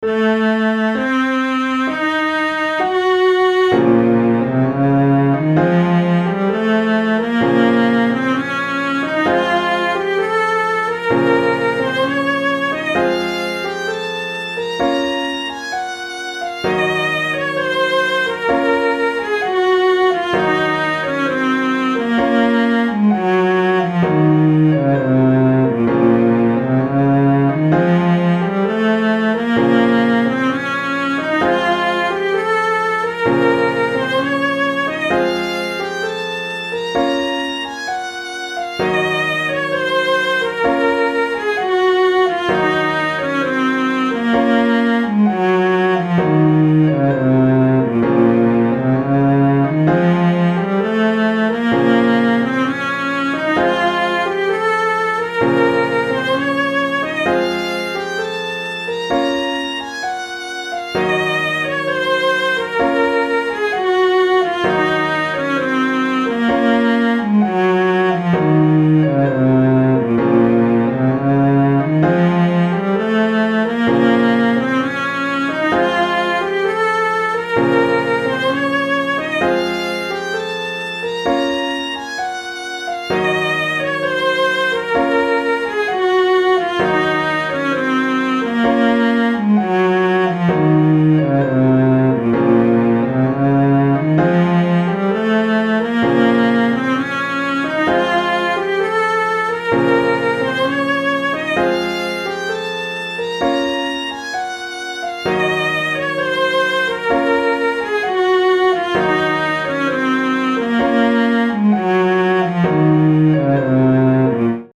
Música